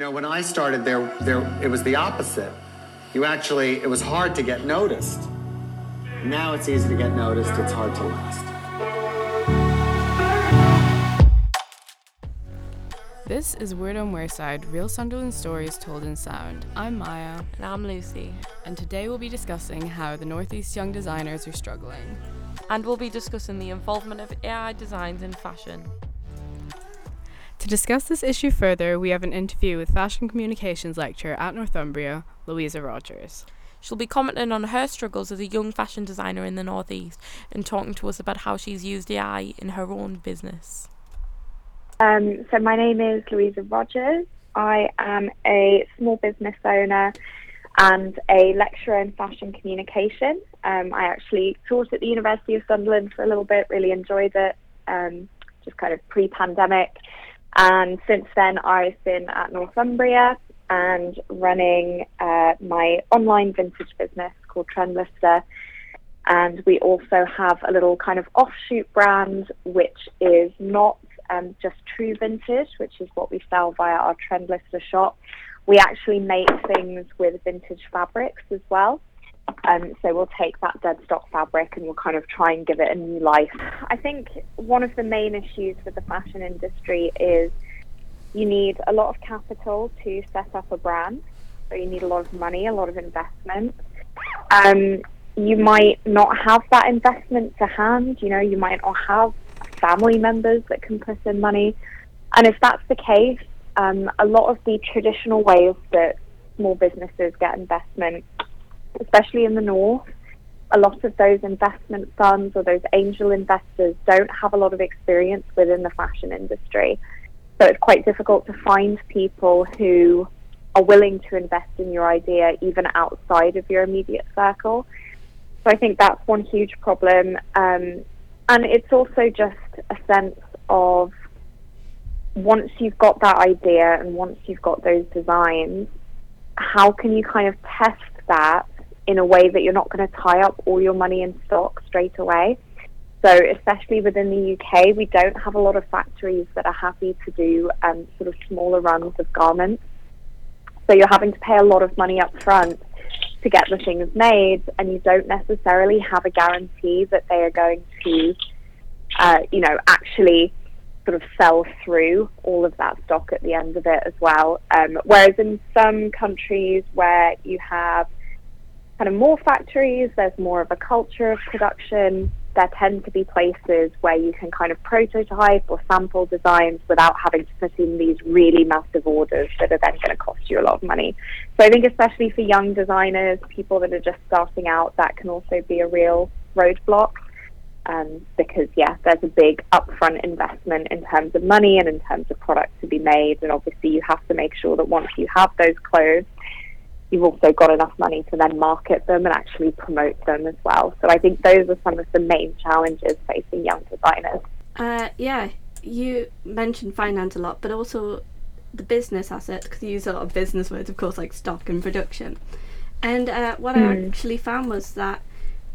You know, when I started there, there it was the opposite. You actually, it was hard to get noticed. Now it's easy to get noticed, it's hard to last. This is Word on Wearside, real Sunderland stories told in sound. I'm Maia. And I'm Lucy. And today we'll be discussing how the Northeast young designers are struggling. And we'll be discussing the involvement of AI designs in fashion. To discuss this issue further, we have an interview with fashion communications lecturer at Northumbria, Louisa Rogers. She'll be commenting on her struggles as a young fashion designer in the Northeast and talking to us about how she's used AI in her own business. Um, so my name is Louisa Rogers. I am a small business owner and a lecturer in fashion communication. Um, I actually taught at the University of Sunderland for a little bit, really enjoyed it, um, just kind of pre-pandemic. And since then, I've been at Northumbria and running uh, my online vintage business called Trendlister. And we also have a little kind of offshoot brand, which is not um, just true vintage, which is what we sell via our Trendlister shop. We actually make things with vintage fabrics as well. Um, so we'll take that dead stock fabric and we'll kind of try and give it a new life. I think one of the main issues with the fashion industry is you need a lot of capital to set up a brand. So you need a lot of money, a lot of investment. Um, you might not have that investment to hand. You know, you might not have family members that can put in money. And if that's the case, um, a lot of the traditional ways that small businesses get investment, especially in the north, a lot of those investment funds or those angel investors don't have a lot of experience within the fashion industry. So it's quite difficult to find people who are willing to invest in your idea even outside of your immediate circle. So I think that's one huge problem. Um, and it's also just a sense of once you've got that idea and once you've got those designs, how can you kind of test that in a way that you're not going to tie up all your money in stock straight away? So, especially within the UK, we don't have a lot of factories that are happy to do um, sort of smaller runs of garments. So, you're having to pay a lot of money up front to get the things made, and you don't necessarily have a guarantee that they are going to, uh, you know, actually sort of sell through all of that stock at the end of it as well. Um, whereas in some countries where you have kind of more factories, there's more of a culture of production. There tend to be places where you can kind of prototype or sample designs without having to put in these really massive orders that are then going to cost you a lot of money. So I think, especially for young designers, people that are just starting out, that can also be a real roadblock. Um, because yeah, there's a big upfront investment in terms of money and in terms of product to be made, and obviously you have to make sure that once you have those clothes, you've also got enough money to then market them and actually promote them as well. So I think those are some of the main challenges facing young designers. Uh, yeah, you mentioned finance a lot, but also the business asset because you use a lot of business words, of course, like stock and production. And uh, what mm. I hmm. actually found was that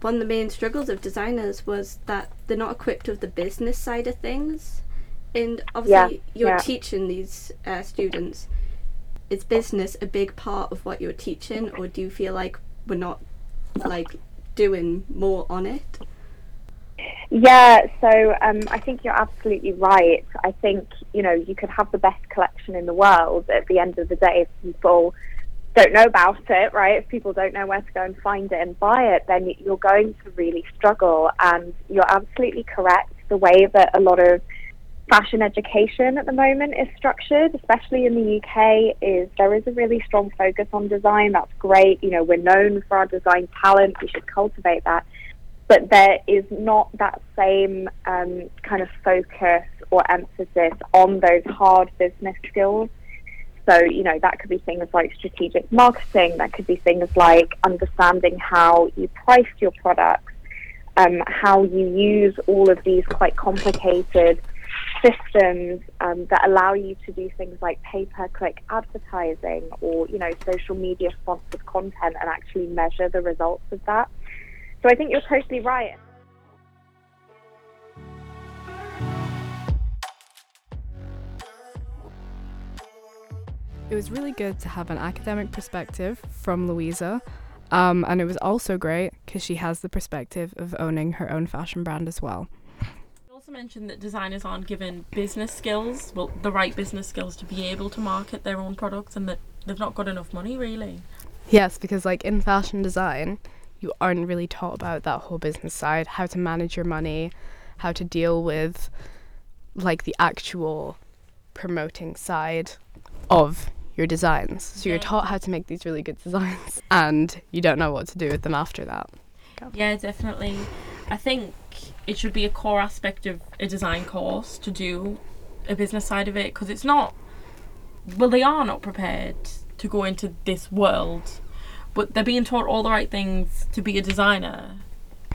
one of the main struggles of designers was that they're not equipped with the business side of things. And obviously, yeah, you're yeah. teaching these uh, students is business a big part of what you're teaching, or do you feel like we're not like doing more on it? Yeah, so um, I think you're absolutely right. I think you know you could have the best collection in the world. At the end of the day, if people don't know about it, right? If people don't know where to go and find it and buy it, then you're going to really struggle. And you're absolutely correct. The way that a lot of fashion education at the moment is structured, especially in the UK, is there is a really strong focus on design. That's great. You know, we're known for our design talent. We should cultivate that. But there is not that same um, kind of focus or emphasis on those hard business skills. So, you know, that could be things like strategic marketing, that could be things like understanding how you price your products, um, how you use all of these quite complicated systems um, that allow you to do things like pay-per-click advertising or you know social media sponsored content and actually measure the results of that. So I think you're totally right. It was really good to have an academic perspective from Louisa. Um, and it was also great because she has the perspective of owning her own fashion brand as well. Also mentioned that designers aren't given business skills, well, the right business skills to be able to market their own products, and that they've not got enough money, really. Yes, because like in fashion design, you aren't really taught about that whole business side, how to manage your money, how to deal with like the actual promoting side of your designs. So you're taught how to make these really good designs and you don't know what to do with them after that. Yeah, definitely. I think it should be a core aspect of a design course to do a business side of it because it's not. Well, they are not prepared to go into this world, but they're being taught all the right things to be a designer,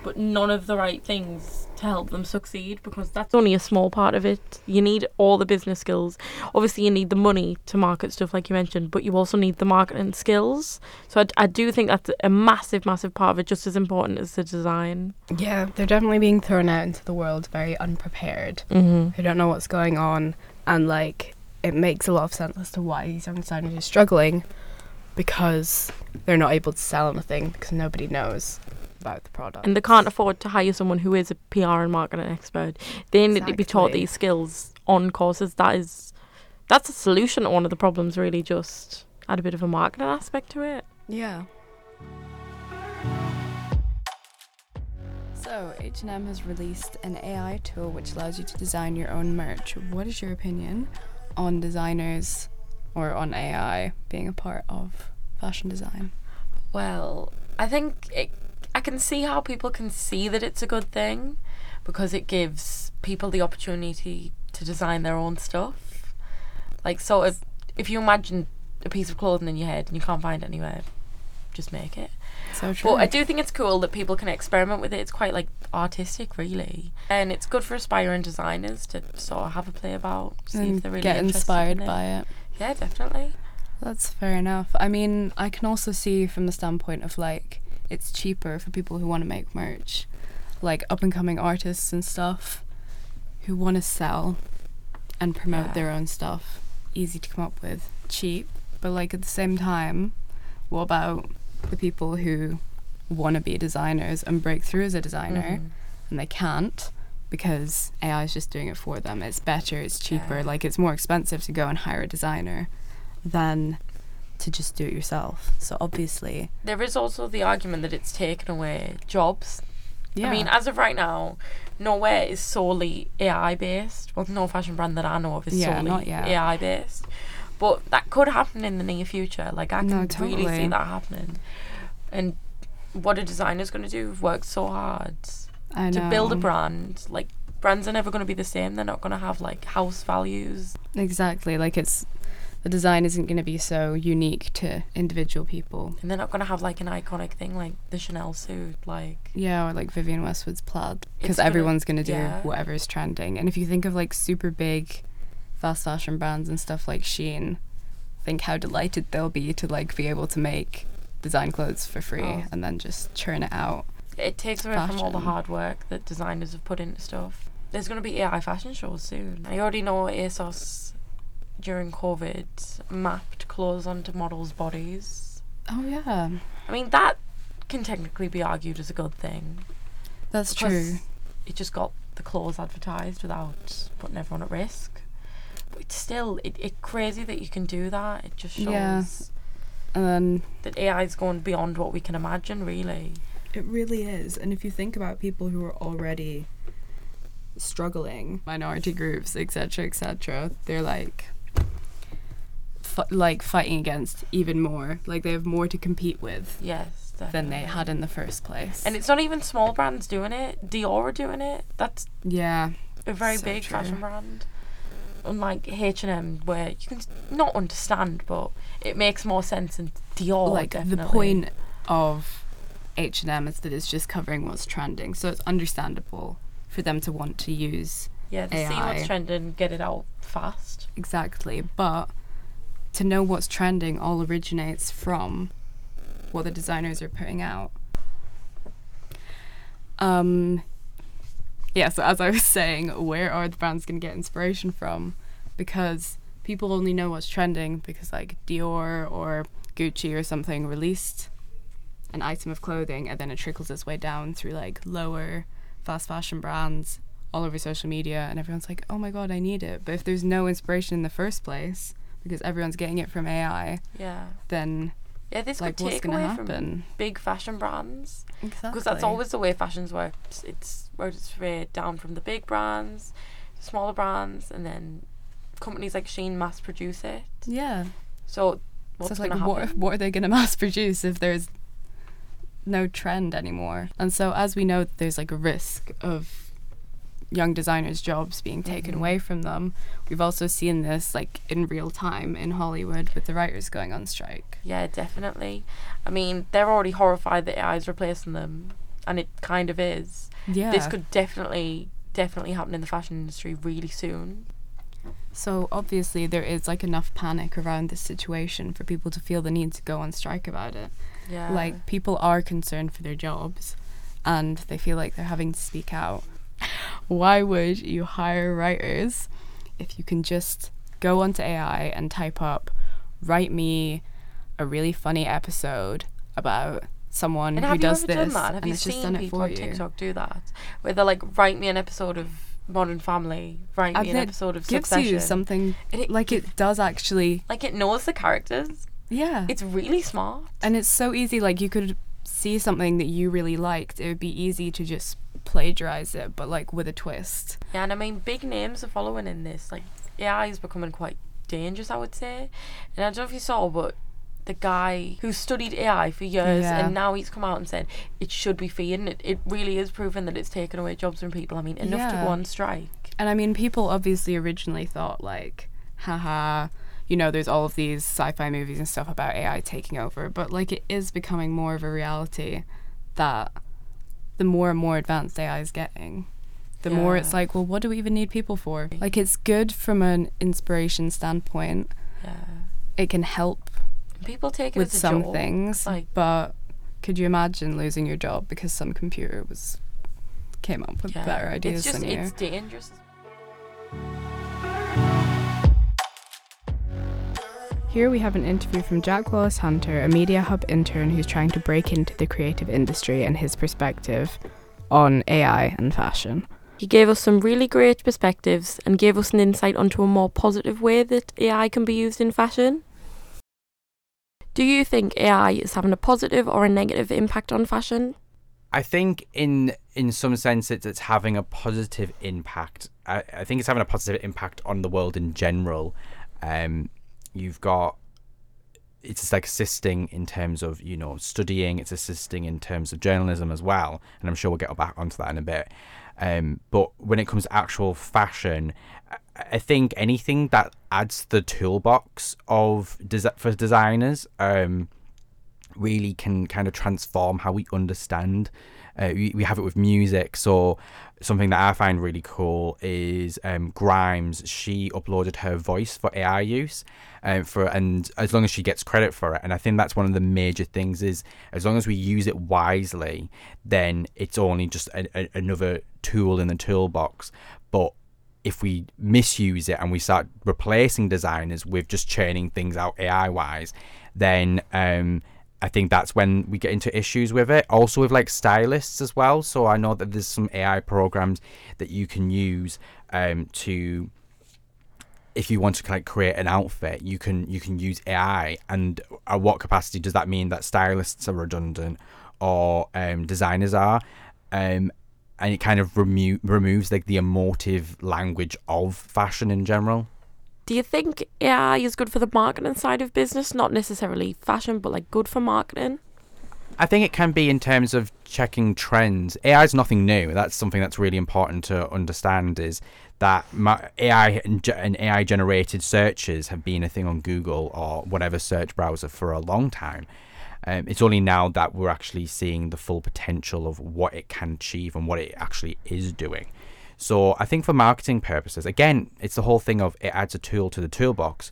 but none of the right things to help them succeed because that's only a small part of it. You need all the business skills. Obviously, you need the money to market stuff, like you mentioned, but you also need the marketing skills. So I, I do think that's a massive, massive part of it, just as important as the design. Yeah, they're definitely being thrown out into the world very unprepared. Mm-hmm. They don't know what's going on and like it makes a lot of sense as to why these young designers are struggling because they're not able to sell anything because nobody knows about the product. And they can't afford to hire someone who is a PR and marketing expert. They need to be taught these skills on courses. That is, that's a solution to one of the problems. Really, just add a bit of a marketing aspect to it. Yeah. So, H&M has released an AI tool which allows you to design your own merch. What is your opinion on designers or on AI being a part of fashion design? Well, I think it, I can see how people can see that it's a good thing because it gives people the opportunity to design their own stuff. Like, sort of, if you imagine a piece of clothing in your head and you can't find it anywhere, just make it. So true. But I do think it's cool that people can experiment with it. It's quite like artistic, really, and it's good for aspiring designers to sort of have a play about, see if they're really get inspired in it. by it. Yeah, definitely. That's fair enough. I mean, I can also see from the standpoint of like it's cheaper for people who want to make merch, like up and coming artists and stuff who want to sell and promote Yeah. their own stuff. Easy to come up with, cheap, but like at the same time, what about the people who want to be designers and break through as a designer Mhm. and they can't because AI is just doing it for them. It's better, it's cheaper, Yeah. like it's more expensive to go and hire a designer than to just do it yourself. So obviously, There is also the argument that it's taken away jobs. Yeah. I mean, as of right now, nowhere is solely AI based. Well, no fashion brand that I know of is Yeah, solely. AI based. But that could happen in the near future. Like I can No, really see that happening. And what a designer's going to do work so hard I to build a brand. Like brands are never going to be the same. They're not going to have like house values. exactly like it's the design isn't going to be so unique to individual people. And they're not going to have like an iconic thing like the Chanel suit. Like Yeah, or like Vivienne Westwood's plaid because everyone's going to do yeah. whatever is trending. And if you think of like super big fast fashion brands and stuff like Shein, think how delighted they'll be to like be able to make design clothes for free Oh. and then just churn it out. it takes away from all the hard work that designers have put into stuff. There's going to be AI fashion shows soon. I already know ASOS during COVID mapped clothes onto models' bodies. Oh yeah, I mean, that can technically be argued as a good thing. that's true. It just got the clothes advertised without putting everyone at risk. But it's still, it, it crazy that you can do that. It just shows Yeah. And then that AI is going beyond what we can imagine, really. It really is. And if you think about people who are already struggling, minority groups, etc., etc., they're like like fighting against even more. Like they have more to compete with Yes. than they had in the first place. And it's not even small brands doing it. Dior are doing it. That's yeah, a very So big true. fashion brand. Unlike H and M, where you can not understand, but it makes more sense in Dior. like definitely. the point of H and M is that it's just covering what's trending, so it's understandable for them to want to use Yeah, to see what's AI. trending, get it out fast. Exactly, but to know what's trending all originates from what the designers are putting out. Um yeah, so as I was saying, where are the brands going to get inspiration from? Because people only know what's trending because like Dior or Gucci or something released an item of clothing and then it trickles its way down through like lower fast fashion brands all over social media and everyone's like, "Oh my god, I need it." But if there's no inspiration in the first place because everyone's getting it from AI, Yeah. then Yeah, this like could take away from big fashion brands Exactly. because that's always the way fashion's worked. It's worked its way down from the big brands, smaller brands, and then companies like Shein mass produce it. Yeah. So So what's it's like, what, happen? what are they going to mass produce if there's no trend anymore? And so, as we know, there's like a risk of young designers' jobs being taken Mm-hmm. away from them. We've also seen this like in real time in Hollywood with the writers going on strike. Yeah, definitely. I mean, they're already horrified that AI is replacing them, and it kind of is. Yeah. This could definitely, definitely happen in the fashion industry really soon. So obviously there is like enough panic around this situation for people to feel the need to go on strike about it. Yeah. Like people are concerned for their jobs and they feel like they're having to speak out. Why would you hire writers if you can just go onto AI and type up write me a really funny episode about someone and who have does you ever this done that? Have and you seen done it people for on you. TikTok do that? Where they're like, write me an episode of Modern Family, write And me an episode of gives Succession. you something And it like it does actually Like it knows the characters. yeah It's really smart. And it's so easy, like you could see something that you really liked. It would be easy to just plagiarize it, but like with a twist. Yeah, and I mean, big names are following in this. Like, AI is becoming quite dangerous, I would say. And I don't know if you saw, but the guy who studied AI for years Yeah. and now he's come out and said it should be free, and it, it really is proven that it's taken away jobs from people. I mean, enough to go on strike. And I mean, people obviously originally thought like, haha, you know, there's all of these sci-fi movies and stuff about AI taking over, but like it is becoming more of a reality that the more and more advanced AI is getting, the more it's like, well, what do we even need people for? Like it's good from an inspiration standpoint. Yeah. It can help People take it with some things, like- but could you imagine losing your job because some computer was came up with Yeah. better ideas It's just, than you? it's dangerous. Here we have an interview from Jack Wallace Hunter, a Media Hub intern who's trying to break into the creative industry and his perspective on AI and fashion. He gave us some really great perspectives and gave us an insight onto a more positive way that AI can be used in fashion. Do you think AI is having a positive or a negative impact on fashion? I think in in some sense it's, it's having a positive impact. I, I think it's having a positive impact on the world in general. Um, you've got it's like assisting in terms of you know studying. It's assisting in terms of journalism as well, and I'm sure we'll get back onto that in a bit. Um, but when it comes to actual fashion, I- think anything that adds to the toolbox of desi- for designers. Um, really can kind of transform how we understand. Uh, we, we have it with music. So something that I find really cool is um, Grimes. She uploaded her voice for AI use, um, for and as long as she gets credit for it, and I think that's one of the major things is as long as we use it wisely, then it's only just a, a, another tool in the toolbox. But if we misuse it and we start replacing designers with just churning things out AI wise, then um, I think that's when we get into issues with it. Also with like stylists as well. So I know that there's some AI programs that you can use um, to if you want to like create an outfit, you can you can use AI. And at what capacity does that mean that stylists are redundant or um, designers are? Um, and it kind of remo- removes like the emotive language of fashion in general. Do you think AI is good for the marketing side of business? Not necessarily fashion, but like good for marketing? I think it can be in terms of checking trends. AI is nothing new. That's something that's really important to understand. Is that AI and, AI generated searches have been a thing on Google or whatever search browser for a long time. Um, it's only now that we're actually seeing the full potential of what it can achieve and what it actually is doing. So I think for marketing purposes, again, it's the whole thing of it adds a tool to the toolbox,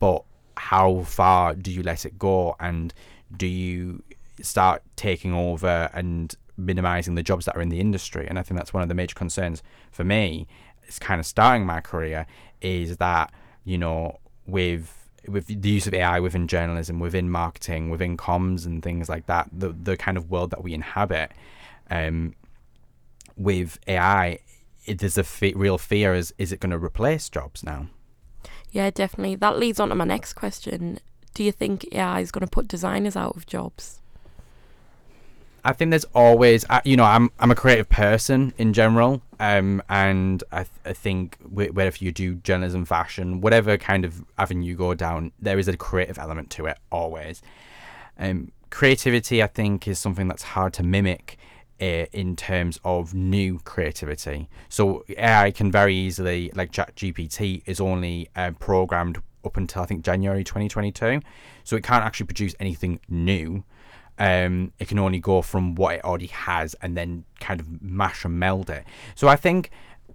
but how far do you let it go and do you start taking over and minimizing the jobs that are in the industry? And I think that's one of the major concerns for me. It's kind of starting my career is that, you know, with with the use of AI within journalism, within marketing, within comms and things like that, the the kind of world that we inhabit, um, with AI, there's a fe- real fear: is is it going to replace jobs now? Yeah, definitely. That leads on to my next question. Do you think AI is going to put designers out of jobs? I think there's always, you know, I'm I'm a creative person in general, um, and I, th- I think wh- whether you do journalism, fashion, whatever kind of avenue you go down, there is a creative element to it always. Um, creativity, I think, is something that's hard to mimic in terms of new creativity. So AI can very easily, like ChatGPT, is only uh, programmed up until I think January 2022, so it can't actually produce anything new um, it can only go from what it already has and then kind of mash and meld it. So I think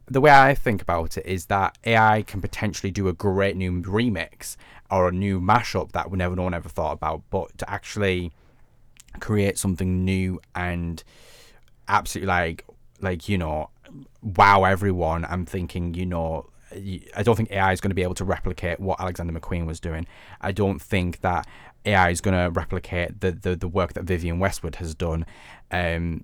the way I think about it is that AI can potentially do a great new remix or a new mashup that we never no one ever thought about, but to actually create something new and absolutely like like you know wow everyone. I'm thinking you know i don't think ai is going to be able to replicate what alexander mcqueen was doing. I don't think that ai is going to replicate the, the the work that vivienne westwood has done um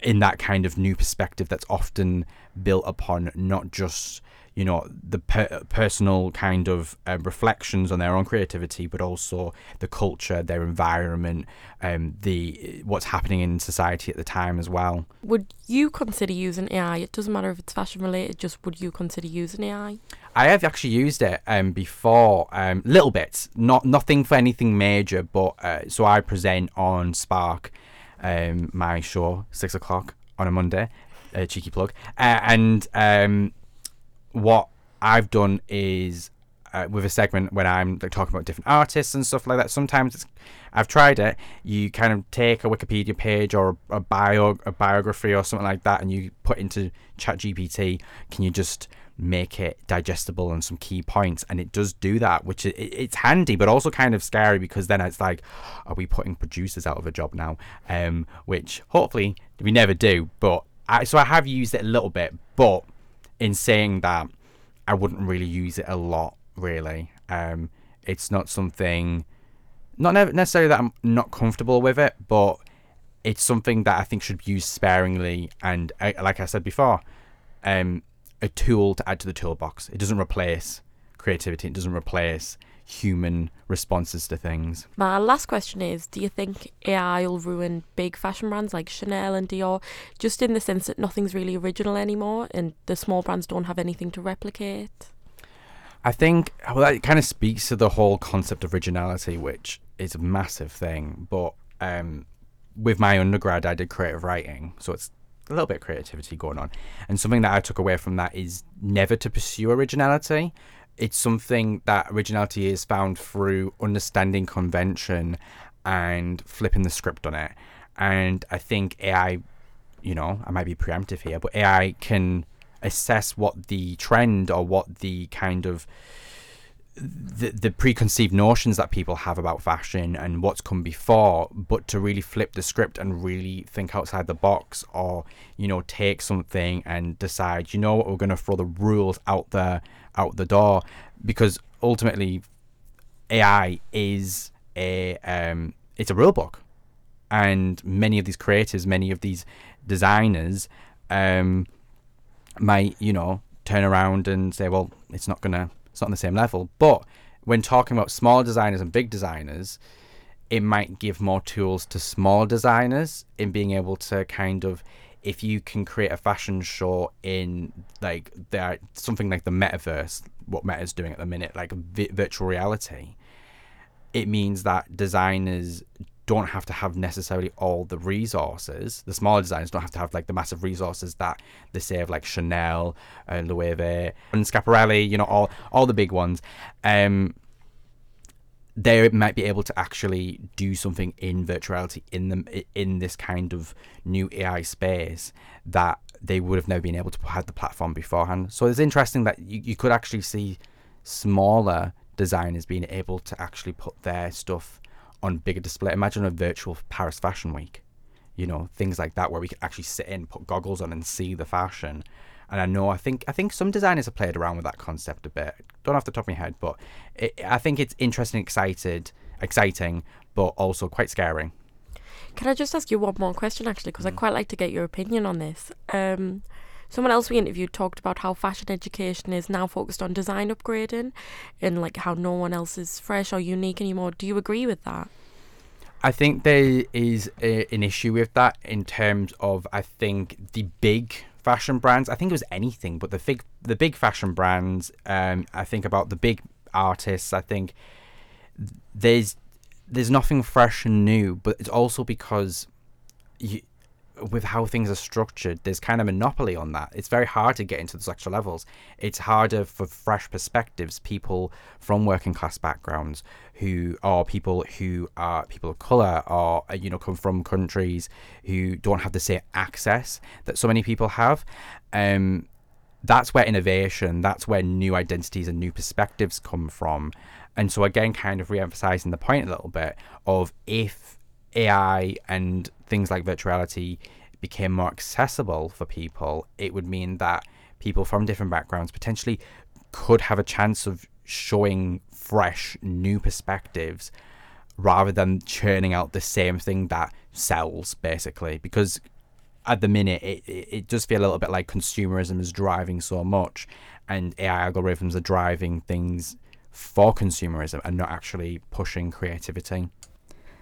in that kind of new perspective that's often built upon not just you know the per- personal kind of uh, reflections on their own creativity but also the culture their environment um the what's happening in society at the time as well Would you consider using AI? It doesn't matter if it's fashion related, just would you consider using AI? I have actually used it um before um little bits not nothing for anything major but uh, so I present on Spark um my show six o'clock on a Monday uh, cheeky plug uh, and um what I've done is uh, with a segment when I'm like talking about different artists and stuff like that. Sometimes I've tried it. You kind of take a Wikipedia page or a bio, a biography or something like that, and you put into ChatGPT. Can you just make it digestible and some key points? And it does do that, which it, it's handy, but also kind of scary because then it's like, are we putting producers out of a job now? Um, which hopefully we never do. But I, so I have used it a little bit, but in saying that, I wouldn't really use it a lot. Really, um, it's not something, not ne- necessarily that I'm not comfortable with it, but it's something that I think should be used sparingly. And uh, like I said before, um, a tool to add to the toolbox. It doesn't replace creativity. It doesn't replace human responses to things. My last question is Do you think AI will ruin big fashion brands like Chanel and Dior, just in the sense that nothing's really original anymore and the small brands don't have anything to replicate? I think well, that kind of speaks to the whole concept of originality, which is a massive thing. But um, with my undergrad, I did creative writing, so it's a little bit of creativity going on. And something that I took away from that is never to pursue originality. It's something that originality is found through understanding convention and flipping the script on it. And I think AI, you know, I might be preemptive here, but AI can assess what the trend or what the kind of the, the preconceived notions that people have about fashion and what's come before but to really flip the script and really think outside the box or you know take something and decide you know what? We're going to throw the rules out there out the door. Because ultimately ai is a um it's a rule book. And many of these creators many of these designers um might you know turn around and say well it's not gonna it's not on the same level but when talking about small designers and big designers it might give more tools to small designers in being able to kind of if you can create a fashion show in like there something like the metaverse what meta's doing at the minute like vi- virtual reality it means that designers don't have to have necessarily all the resources. The smaller designers don't have to have like the massive resources that they say of like Chanel, uh, Loewe, and Schiaparelli. You know, all all the big ones. Um, they might be able to actually do something in virtuality in them in this kind of new AI space that they would have never been able to have the platform beforehand. So it's interesting that you, you could actually see smaller designers being able to actually put their stuff on bigger display. Imagine a virtual Paris Fashion Week, you know, things like that, where we could actually sit in, put goggles on, and see the fashion. And I know I think I think some designers have played around with that concept a bit. Don't off the top of my head, but it, I think it's interesting, excited, exciting, but also quite scary. Can I just ask you one more question, actually? Because Mm. I'd quite like to get your opinion on this. Um, someone else we interviewed talked about how fashion education is now focused on design upgrading and like how no one else is fresh or unique anymore. Do you agree with that? I think there is a, an issue with that in terms of I think the big fashion brands. I think it was anything, but the big the big fashion brands. Um, I think about the big artists. I think there's there's nothing fresh and new, but it's also because you, with how things are structured, there's kind of monopoly on that. It's very hard to get into those extra levels. It's harder for fresh perspectives, people from working class backgrounds who are people who are people of color or uh, you know come from countries who don't have the same access that so many people have. Um, that's where innovation, that's where new identities and new perspectives come from. And so again, kind of re-emphasizing the point a little bit of if AI and things like virtuality became more accessible for people, it would mean that people from different backgrounds potentially could have a chance of showing fresh, new perspectives rather than churning out the same thing that sells, basically. Because at the minute, it, it, does feel a little bit like consumerism is driving so much, and AI algorithms are driving things for consumerism and not actually pushing creativity.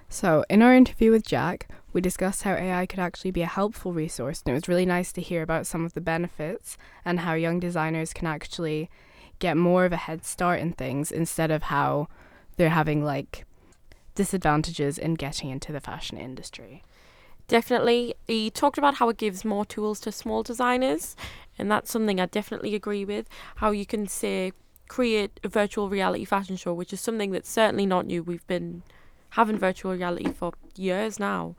So, in our interview with Jack, we discussed how AI could actually be a helpful resource, and it was really nice to hear about some of the benefits and how young designers can actually get more of a head start in things instead of how they're having like disadvantages in getting into the fashion industry. Definitely. He talked about how it gives more tools to small designers, and that's something I definitely agree with. How you can say create a virtual reality fashion show, which is something that's certainly not new. We've been having virtual reality for years now,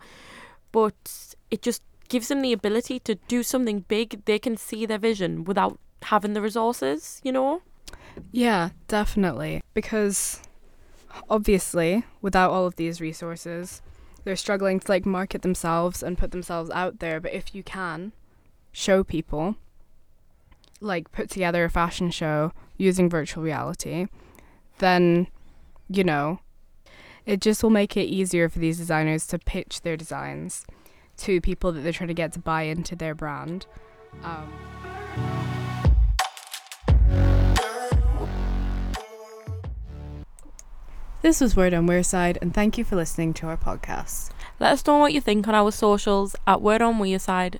but it just gives them the ability to do something big. They can see their vision without having the resources, you know? Yeah, definitely. Because obviously, without all of these resources, they're struggling to like market themselves and put themselves out there. But if you can show people, like put together a fashion show using virtual reality, then, you know, it just will make it easier for these designers to pitch their designs to people that they're trying to get to buy into their brand. Um, This was Word on Wearside, and thank you for listening to our podcast. Let us know what you think on our socials at Word on Wearside